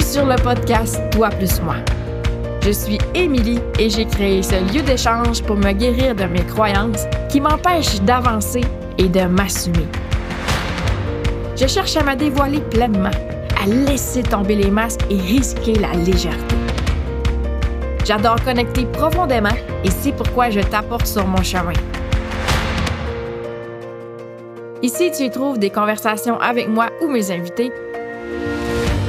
Sur le podcast Toi plus moi. Je suis Émilie et j'ai créé ce lieu d'échange pour me guérir de mes croyances qui m'empêchent d'avancer et de m'assumer. Je cherche à me dévoiler pleinement, à laisser tomber les masques et risquer la légèreté. J'adore connecter profondément et c'est pourquoi je t'apporte sur mon chemin. Ici, tu y trouves des conversations avec moi ou mes invités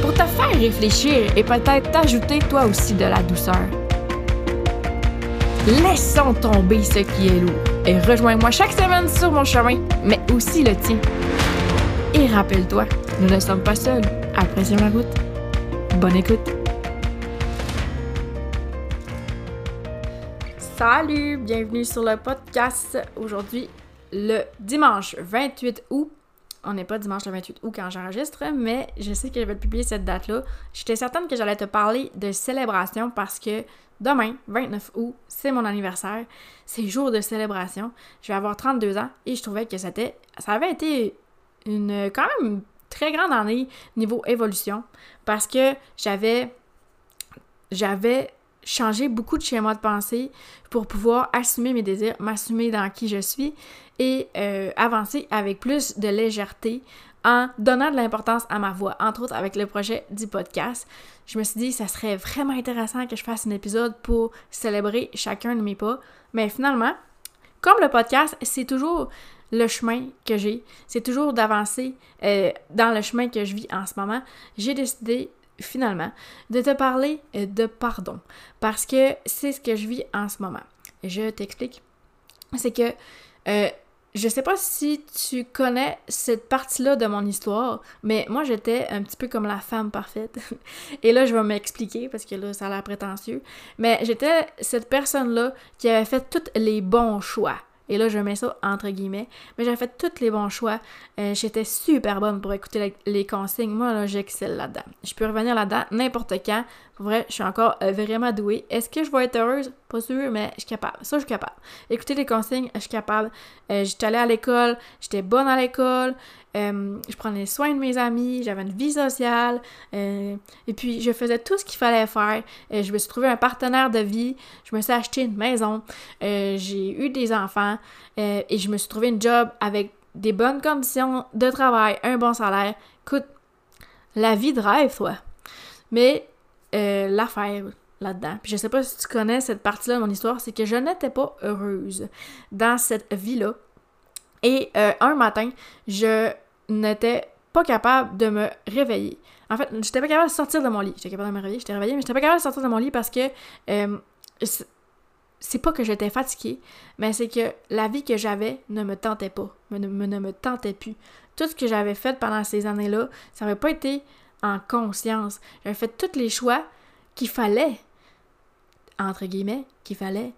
pour te faire réfléchir et peut-être t'ajouter toi aussi de la douceur. Laissons tomber ce qui est lourd et rejoins-moi chaque semaine sur mon chemin, mais aussi le tien. Et rappelle-toi, nous ne sommes pas seuls. Apprécie la route. Bonne écoute. Salut, bienvenue sur le podcast. Aujourd'hui, le dimanche 28 août. On n'est pas dimanche le 28 août quand j'enregistre, mais je sais que je vais publier cette date-là. J'étais certaine que j'allais te parler de célébration parce que demain, 29 août, c'est mon anniversaire. C'est jour de célébration. Je vais avoir 32 ans et je trouvais que c'était, ça avait été une quand même très grande année niveau évolution parce que j'avais j'avais changé beaucoup de schémas de pensée pour pouvoir assumer mes désirs, m'assumer dans qui je suis et euh, avancer avec plus de légèreté en donnant de l'importance à ma voix, entre autres avec le projet du podcast. Je me suis dit, ça serait vraiment intéressant que je fasse un épisode pour célébrer chacun de mes pas. Mais finalement, comme le podcast, c'est toujours le chemin que j'ai, c'est toujours d'avancer euh, dans le chemin que je vis en ce moment, j'ai décidé finalement de te parler euh, de pardon parce que c'est ce que je vis en ce moment. Je t'explique. C'est que euh, je sais pas si tu connais cette partie-là de mon histoire, mais moi j'étais un petit peu comme la femme parfaite. Et là, je vais m'expliquer parce que là, ça a l'air prétentieux. Mais j'étais cette personne-là qui avait fait tous les bons choix. Et là, je mets ça entre guillemets. Mais j'ai fait tous les bons choix. Euh, j'étais super bonne pour écouter les consignes. Moi, là, j'excelle là-dedans. Je peux revenir là-dedans n'importe quand. Pour vrai, je suis encore euh, vraiment douée. Est-ce que je vais être heureuse? Pas sûr, mais je suis capable. Ça, je suis capable. Écouter les consignes, je suis capable. Euh, j'étais allée à l'école. J'étais bonne à l'école. Je prenais soin de mes amis. J'avais une vie sociale. et puis, je faisais tout ce qu'il fallait faire. je me suis trouvé un partenaire de vie. Je me suis acheté une maison. j'ai eu des enfants. et je me suis trouvé une job avec des bonnes conditions de travail, un bon salaire. Écoute, la vie de rêve, toi. Mais euh, l'affaire là-dedans, puis je sais pas si tu connais cette partie-là de mon histoire, c'est que je n'étais pas heureuse dans cette vie-là. Et euh, un matin, je n'étais pas capable de me réveiller. En fait, j'étais pas capable de sortir de mon lit. J'étais capable de me réveiller, j'étais réveillée, mais j'étais pas capable de sortir de mon lit parce que euh, c'est pas que j'étais fatiguée, mais c'est que la vie que j'avais ne me tentait pas, ne, me tentait plus. Tout ce que j'avais fait pendant ces années-là, ça n'avait pas été en conscience. J'avais fait tous les choix qu'il fallait, entre guillemets, qu'il fallait.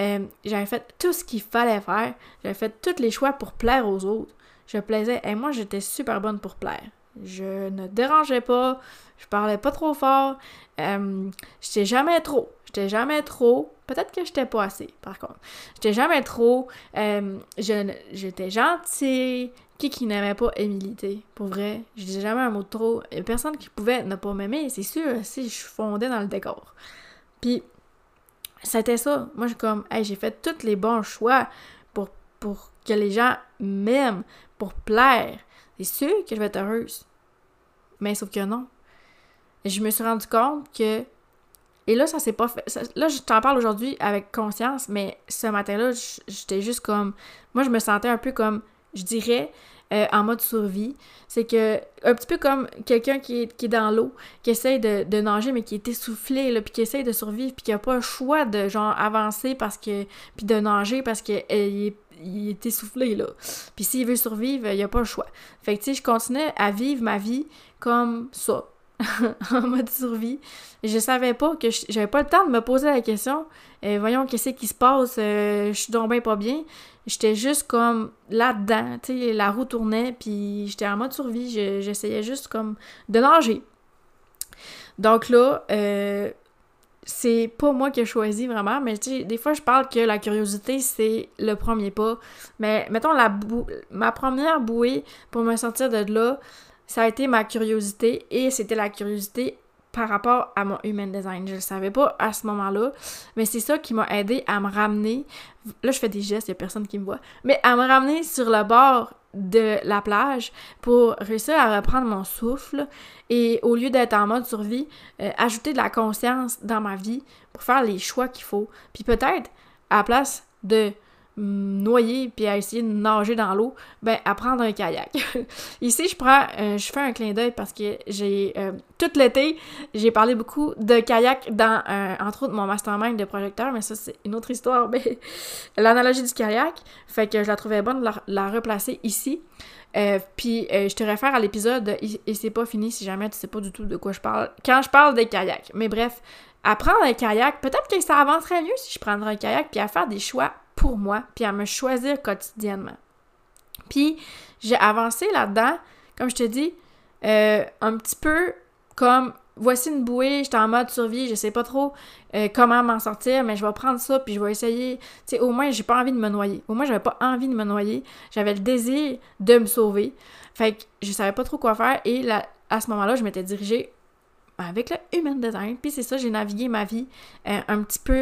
Euh, j'avais fait tout ce qu'il fallait faire. J'avais fait tous les choix pour plaire aux autres. Je plaisais. Et moi, j'étais super bonne pour plaire. Je ne dérangeais pas. Je parlais pas trop fort. Euh, j'étais jamais trop. J'étais jamais trop. Peut-être que j'étais pas assez, par contre. J'étais jamais trop. Euh, j'étais gentille. Qui qui n'aimait pas Émilie, Pour vrai, je disais jamais un mot de trop. Personne qui pouvait ne pas m'aimer, c'est sûr, si je fondais dans le décor. Puis, c'était ça. Moi, je comme, hey, j'ai fait tous les bons choix pour, pour que les gens m'aiment, pour plaire. C'est sûr que je vais être heureuse. Mais sauf que non. Je me suis rendu compte que. Et là, ça s'est pas fait. là, je t'en parle aujourd'hui avec conscience, mais ce matin-là, j'étais juste comme. Moi, je me sentais un peu comme je dirais, euh, en mode survie. C'est que, un petit peu comme quelqu'un qui est, qui est dans l'eau, qui essaye de, nager, mais qui est essoufflé, là, puis qui essaye de survivre, puis qui a pas le choix de, genre, avancer parce que, puis de nager parce qu'il est, il est essoufflé, là. Puis s'il veut survivre, il a pas le choix. Fait que, tu sais, je continuais à vivre ma vie comme ça. en mode survie. Je savais pas que j'avais pas le temps de me poser la question. euh, voyons qu'est-ce qui se passe, euh, je suis donc pas bien. J'étais juste comme là-dedans, tu sais, la roue tournait, puis j'étais en mode survie, j'essayais juste comme de nager. Donc là, euh, c'est pas moi qui ai choisi vraiment, mais tu sais, des fois je parle que la curiosité c'est le premier pas. Mais mettons, la ma première bouée pour me sortir de là, ça a été ma curiosité et c'était la curiosité par rapport à mon human design. Je le savais pas à ce moment-là, mais c'est ça qui m'a aidé à me ramener. Là, je fais des gestes, il y a personne qui me voit, mais à me ramener sur le bord de la plage pour réussir à reprendre mon souffle et au lieu d'être en mode survie, euh, ajouter de la conscience dans ma vie pour faire les choix qu'il faut. Puis peut-être, à la place de noyer puis à essayer de nager dans l'eau, ben à prendre un kayak. Ici, je prends, euh, je fais un clin d'œil parce que j'ai euh, tout l'été, j'ai parlé beaucoup de kayak dans euh, entre autres mon mastermind de projecteur, mais ça c'est une autre histoire. Mais l'analogie du kayak, fait que je la trouvais bonne de la, replacer ici. puis je te réfère à l'épisode et c'est pas fini si jamais tu sais pas du tout de quoi je parle quand je parle des kayaks. Mais bref, à prendre un kayak, peut-être que ça avancerait mieux si je prendrais un kayak puis à faire des choix pour moi, puis à me choisir quotidiennement. Puis j'ai avancé là-dedans, comme je te dis, euh, un petit peu comme voici une bouée, j'étais en mode survie, je sais pas trop euh, comment m'en sortir, mais je vais prendre ça puis je vais essayer. Tu sais, au moins j'ai pas envie de me noyer. Au moins j'avais pas envie de me noyer, j'avais le désir de me sauver. Fait que je savais pas trop quoi faire et là, à ce moment-là, je m'étais dirigée avec le human design. Puis c'est ça, j'ai navigué ma vie euh, un petit peu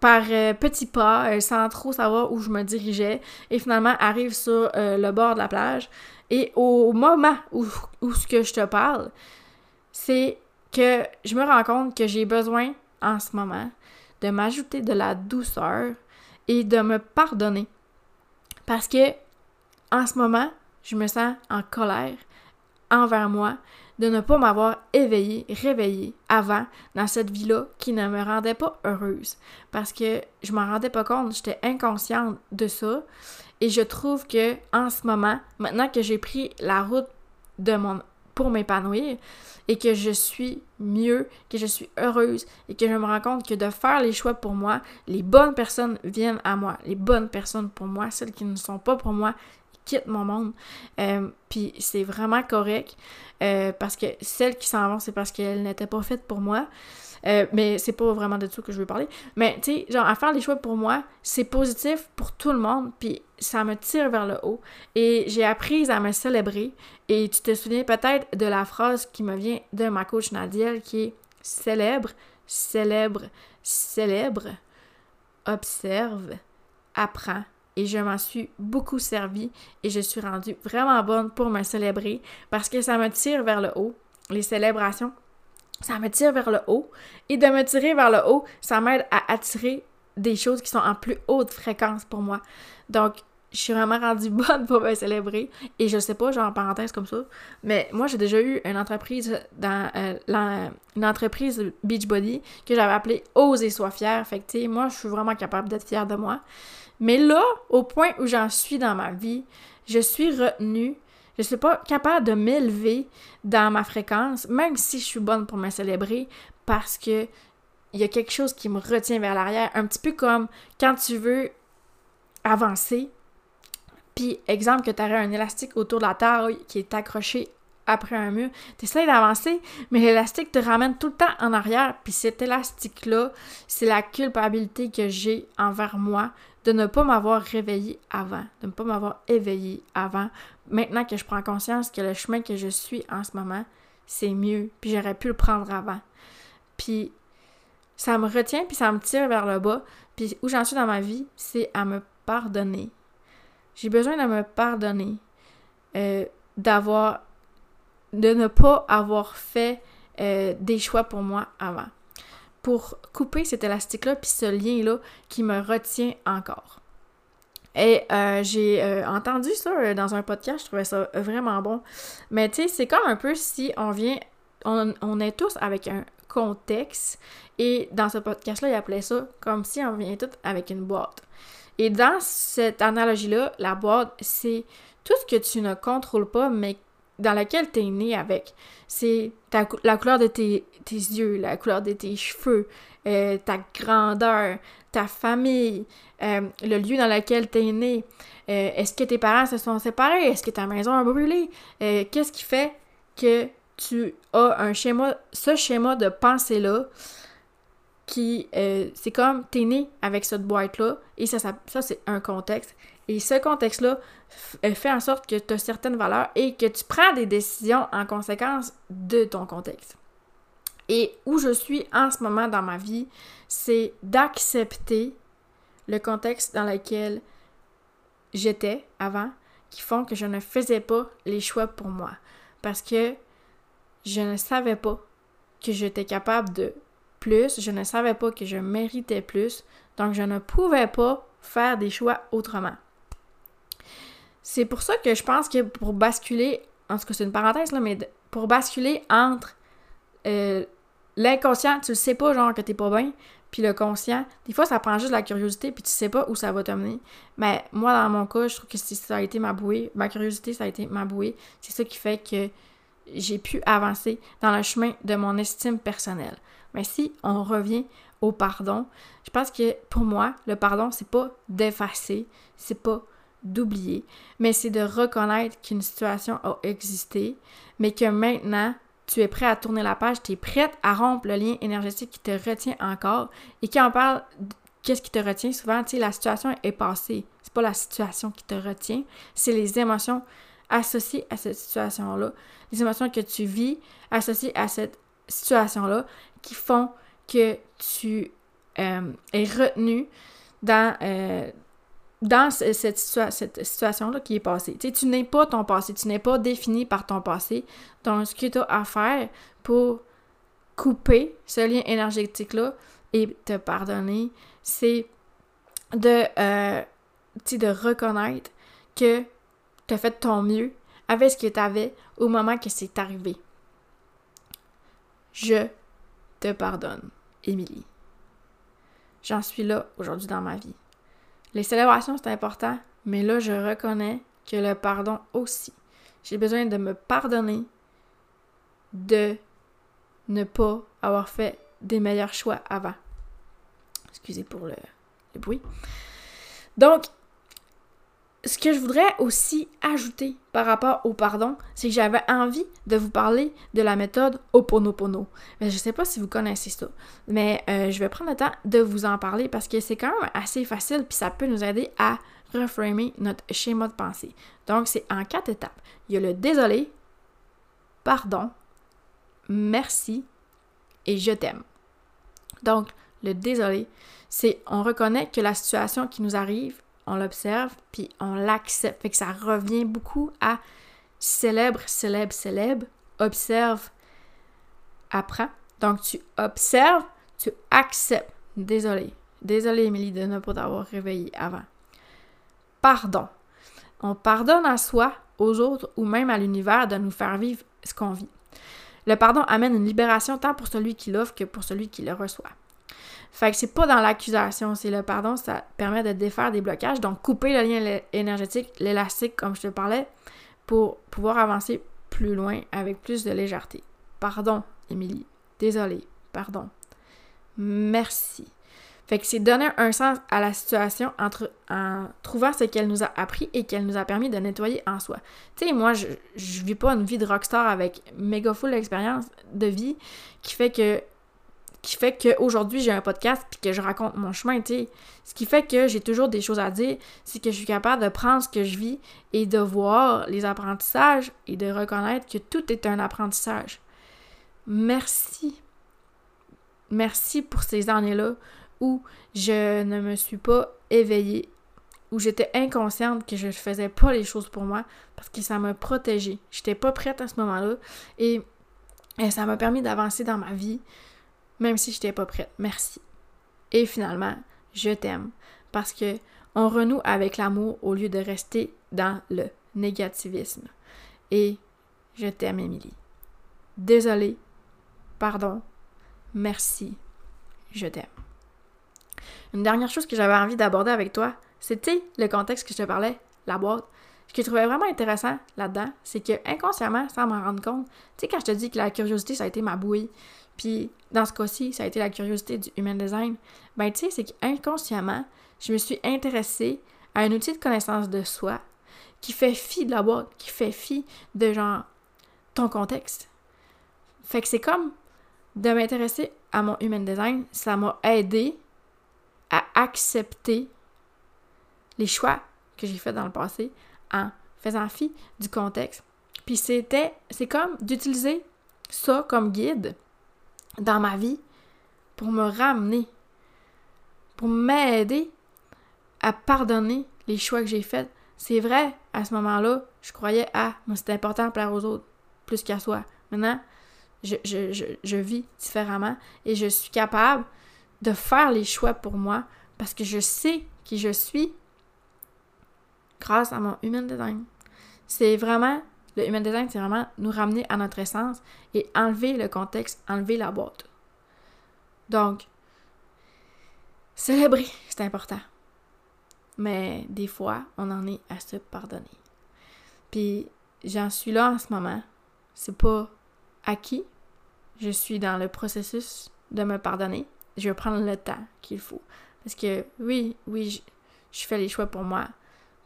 par euh, petits pas, euh, sans trop savoir où je me dirigeais, et finalement arrive sur euh, le bord de la plage. Et au moment où, où ce que je te parle, c'est que je me rends compte que j'ai besoin en ce moment de m'ajouter de la douceur et de me pardonner. Parce que en ce moment, je me sens en colère envers moi de ne pas m'avoir éveillée, réveillée avant dans cette vie-là qui ne me rendait pas heureuse. Parce que je m'en rendais pas compte, j'étais inconsciente de ça. Et je trouve que en ce moment, maintenant que j'ai pris la route de mon pour m'épanouir et que je suis mieux, que je suis heureuse et que je me rends compte que de faire les choix pour moi, les bonnes personnes viennent à moi, les bonnes personnes pour moi, celles qui ne sont pas pour moi quittent mon monde. Euh, puis c'est vraiment correct. Euh, parce que celles qui s'en vont, c'est parce qu'elles n'étaient pas faites pour moi. Euh, mais c'est pas vraiment de ça que je veux parler. Mais tu sais, genre, à faire les choix pour moi, c'est positif pour tout le monde, puis ça me tire vers le haut. Et j'ai appris à me célébrer. Et tu te souviens peut-être de la phrase qui me vient de ma coach Nadiel qui est célèbre, célèbre, célèbre, observe, apprends, et je m'en suis beaucoup servi et je suis rendue vraiment bonne pour me célébrer parce que ça me tire vers le haut, les célébrations. Ça me tire vers le haut et de me tirer vers le haut, ça m'aide à attirer des choses qui sont en plus haute fréquence pour moi. Donc, je suis vraiment rendue bonne pour me célébrer. Et je sais pas, genre en parenthèse comme ça, mais moi j'ai déjà eu une entreprise dans euh, une entreprise Beachbody que j'avais appelée Ose et sois fier. Fait moi je suis vraiment capable d'être fière de moi. Mais là, au point où j'en suis dans ma vie, je suis retenue. Je ne suis pas capable de m'élever dans ma fréquence, même si je suis bonne pour me célébrer, parce que il y a quelque chose qui me retient vers l'arrière, un petit peu comme quand tu veux avancer, puis exemple que tu aurais un élastique autour de la taille qui est accroché après un mur, tu essaies d'avancer, mais l'élastique te ramène tout le temps en arrière, puis cet élastique-là, c'est la culpabilité que j'ai envers moi de ne pas m'avoir réveillé avant, de ne pas m'avoir éveillé avant. Maintenant que je prends conscience que le chemin que je suis en ce moment, c'est mieux, puis j'aurais pu le prendre avant. Puis ça me retient, puis ça me tire vers le bas. Puis où j'en suis dans ma vie, c'est à me pardonner. J'ai besoin de me pardonner, euh, d'avoir, de ne pas avoir fait euh, des choix pour moi avant pour couper cet élastique-là, puis ce lien-là qui me retient encore. Et euh, j'ai euh, entendu ça euh, dans un podcast, je trouvais ça vraiment bon. Mais tu sais, c'est comme un peu si on vient, on, est tous avec un contexte, et dans ce podcast-là, il appelait ça comme si on vient tous avec une boîte. Et dans cette analogie-là, la boîte, c'est tout ce que tu ne contrôles pas, mais dans laquelle tu es né avec. C'est la couleur de tes, yeux, la couleur de tes cheveux, euh, ta grandeur, ta famille, euh, le lieu dans lequel tu es né. Euh, est-ce que tes parents se sont séparés? Est-ce que ta maison a brûlé? Qu'est-ce qui fait que tu as un schéma, ce schéma de pensée-là qui, c'est comme, t'es né avec cette boîte-là, et ça, ça, ça c'est un contexte. Et ce contexte-là fait en sorte que tu as certaines valeurs et que tu prends des décisions en conséquence de ton contexte. Et où je suis en ce moment dans ma vie, c'est d'accepter le contexte dans lequel j'étais avant, qui font que je ne faisais pas les choix pour moi. Parce que je ne savais pas que j'étais capable de plus, je ne savais pas que je méritais plus, donc je ne pouvais pas faire des choix autrement. C'est pour ça que je pense que pour basculer, en tout cas c'est une parenthèse là, mais pour basculer entre euh, l'inconscient, tu ne sais pas genre que t'es pas bien, puis le conscient, des fois ça prend juste la curiosité, puis tu sais pas où ça va t'amener. Mais moi dans mon cas, je trouve que ça a été ma bouée, ma curiosité ça a été ma bouée, c'est ça qui fait que j'ai pu avancer dans le chemin de mon estime personnelle. Mais si on revient au pardon, je pense que pour moi, le pardon, c'est pas d'effacer, c'est pas d'oublier, mais c'est de reconnaître qu'une situation a existé, mais que maintenant, tu es prêt à tourner la page, tu es prête à rompre le lien énergétique qui te retient encore. Et quand on parle qu'est-ce qui te retient, souvent, tu sais, la situation est passée. C'est pas la situation qui te retient, c'est les émotions associées à cette situation-là, les émotions que tu vis associées à cette situation-là qui font que tu euh, es retenu dans, euh, dans cette, situation-là qui est passée. Tu n'es pas ton passé, tu n'es pas défini par ton passé. Donc, ce que tu as à faire pour couper ce lien énergétique-là et te pardonner, c'est de, euh, de reconnaître que tu as fait ton mieux avec ce que tu avais au moment que c'est arrivé. Je te pardonne, Émilie. J'en suis là aujourd'hui dans ma vie. Les célébrations, c'est important, mais là, je reconnais que le pardon aussi. J'ai besoin de me pardonner de ne pas avoir fait des meilleurs choix avant. Excusez pour le, bruit. Donc, ce que je voudrais aussi ajouter par rapport au pardon, c'est que j'avais envie de vous parler de la méthode Oponopono. Mais je sais pas si vous connaissez ça, mais euh, je vais prendre le temps de vous en parler parce que c'est quand même assez facile puis ça peut nous aider à reframer notre schéma de pensée. Donc c'est en quatre étapes. Il y a le désolé, pardon, merci et je t'aime. Donc le désolé, c'est on reconnaît que la situation qui nous arrive on l'observe, puis on l'accepte. Fait que ça revient beaucoup à célèbre, célèbre, célèbre, observe, apprends. Donc tu observes, tu acceptes. Désolé. Désolé, Émilie, de ne pas t'avoir réveillé avant. Pardon. On pardonne à soi, aux autres ou même à l'univers de nous faire vivre ce qu'on vit. Le pardon amène une libération tant pour celui qui l'offre que pour celui qui le reçoit. Fait que c'est pas dans l'accusation, c'est le pardon, ça permet de défaire des blocages, donc couper le lien énergétique, l'élastique, comme je te parlais, pour pouvoir avancer plus loin avec plus de légèreté. Pardon, Émilie. Désolée. Pardon. Merci. Fait que c'est donner un sens à la situation entre, en trouvant ce qu'elle nous a appris et qu'elle nous a permis de nettoyer en soi. Tu sais, moi, je, je vis pas une vie de rockstar avec méga full d'expérience de vie qui fait que qui fait qu'aujourd'hui j'ai un podcast puis que je raconte mon chemin, tu sais. Ce qui fait que j'ai toujours des choses à dire, c'est que je suis capable de prendre ce que je vis et de voir les apprentissages et de reconnaître que tout est un apprentissage. Merci. Merci pour ces années-là où je ne me suis pas éveillée, où j'étais inconsciente que je ne faisais pas les choses pour moi parce que ça m'a protégée. J'étais pas prête à ce moment-là et ça m'a permis d'avancer dans ma vie même si je n'étais pas prête. Merci. Et finalement, je t'aime parce que on renoue avec l'amour au lieu de rester dans le négativisme. Et je t'aime, Émilie. Désolée, pardon, merci, je t'aime. Une dernière chose que j'avais envie d'aborder avec toi, c'était le contexte que je te parlais, la boîte. Ce que je trouvais vraiment intéressant là-dedans, c'est que inconsciemment, sans m'en rendre compte, tu sais, quand je te dis que la curiosité, ça a été ma bouée, puis dans ce cas-ci, ça a été la curiosité du human design, ben tu sais, c'est qu'inconsciemment, je me suis intéressée à un outil de connaissance de soi qui fait fi de la boîte, qui fait fi de genre ton contexte. Fait que c'est comme de m'intéresser à mon human design, ça m'a aidé à accepter les choix que j'ai faits dans le passé en faisant fi du contexte. Puis c'était, c'est comme d'utiliser ça comme guide dans ma vie pour me ramener, pour m'aider à pardonner les choix que j'ai faits. C'est vrai, à ce moment-là, je croyais, ah, moi c'était important de plaire aux autres plus qu'à soi. Maintenant, je, je, vis différemment et je suis capable de faire les choix pour moi parce que je sais qui je suis grâce à mon human design. C'est vraiment, le human design, c'est vraiment nous ramener à notre essence et enlever le contexte, enlever la boîte. Donc, célébrer, c'est important. Mais des fois, on en est à se pardonner. Puis, j'en suis là en ce moment. C'est pas acquis. Je suis dans le processus de me pardonner. Je vais prendre le temps qu'il faut. Parce que oui, oui, je, fais les choix pour moi.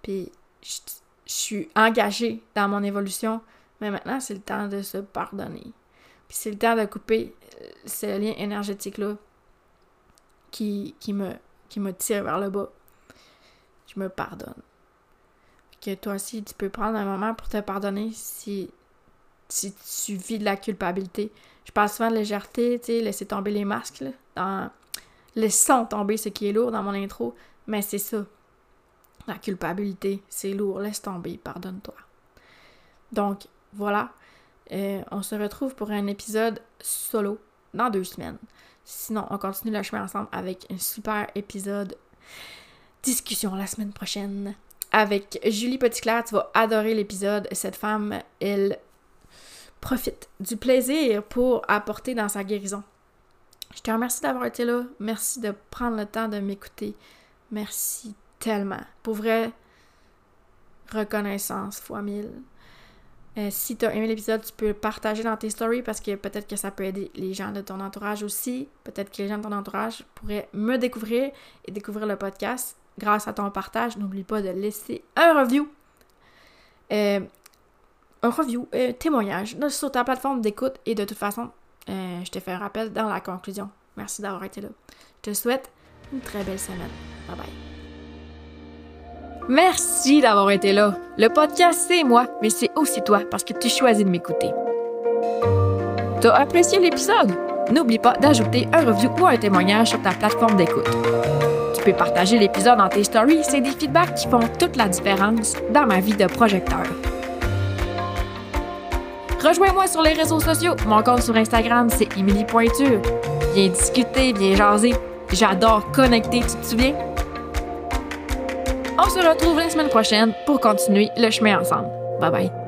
Puis je, suis engagée dans mon évolution. Mais maintenant, c'est le temps de se pardonner. Puis c'est le temps de couper euh, ce lien énergétique-là qui, qui, me, qui me tire vers le bas. Je me pardonne. Que toi aussi, tu peux prendre un moment pour te pardonner si, si tu vis de la culpabilité. Je parle souvent de légèreté, tu sais, laisser tomber les masques, là, dans tomber ce qui est lourd dans mon intro, mais c'est ça. La culpabilité, c'est lourd, laisse tomber, pardonne-toi. Donc, voilà. Euh, on se retrouve pour un épisode solo dans deux semaines. Sinon, on continue le chemin ensemble avec un super épisode discussion la semaine prochaine avec Julie Petitclerc. Tu vas adorer l'épisode. Cette femme, elle profite du plaisir pour apporter dans sa guérison. Je te remercie d'avoir été là. Merci de prendre le temps de m'écouter. Merci tellement. Pour vrai, reconnaissance fois mille. Euh, si tu as aimé l'épisode, tu peux le partager dans tes stories parce que peut-être que ça peut aider les gens de ton entourage aussi. Peut-être que les gens de ton entourage pourraient me découvrir et découvrir le podcast grâce à ton partage. N'oublie pas de laisser un review. Euh, un review, un témoignage sur ta plateforme d'écoute et de toute façon, euh, je te fais un rappel dans la conclusion. Merci d'avoir été là. Je te souhaite une très belle semaine. Bye bye. Merci d'avoir été là. Le podcast, c'est moi, mais c'est aussi toi parce que tu choisis de m'écouter. T'as apprécié l'épisode? N'oublie pas d'ajouter un review ou un témoignage sur ta plateforme d'écoute. Tu peux partager l'épisode dans tes stories, c'est des feedbacks qui font toute la différence dans ma vie de projecteur. Rejoins-moi sur les réseaux sociaux. Mon compte sur Instagram, c'est Emily Pointure. Viens discuter, viens jaser. J'adore connecter, tu te souviens? On se retrouve la semaine prochaine pour continuer le chemin ensemble. Bye bye.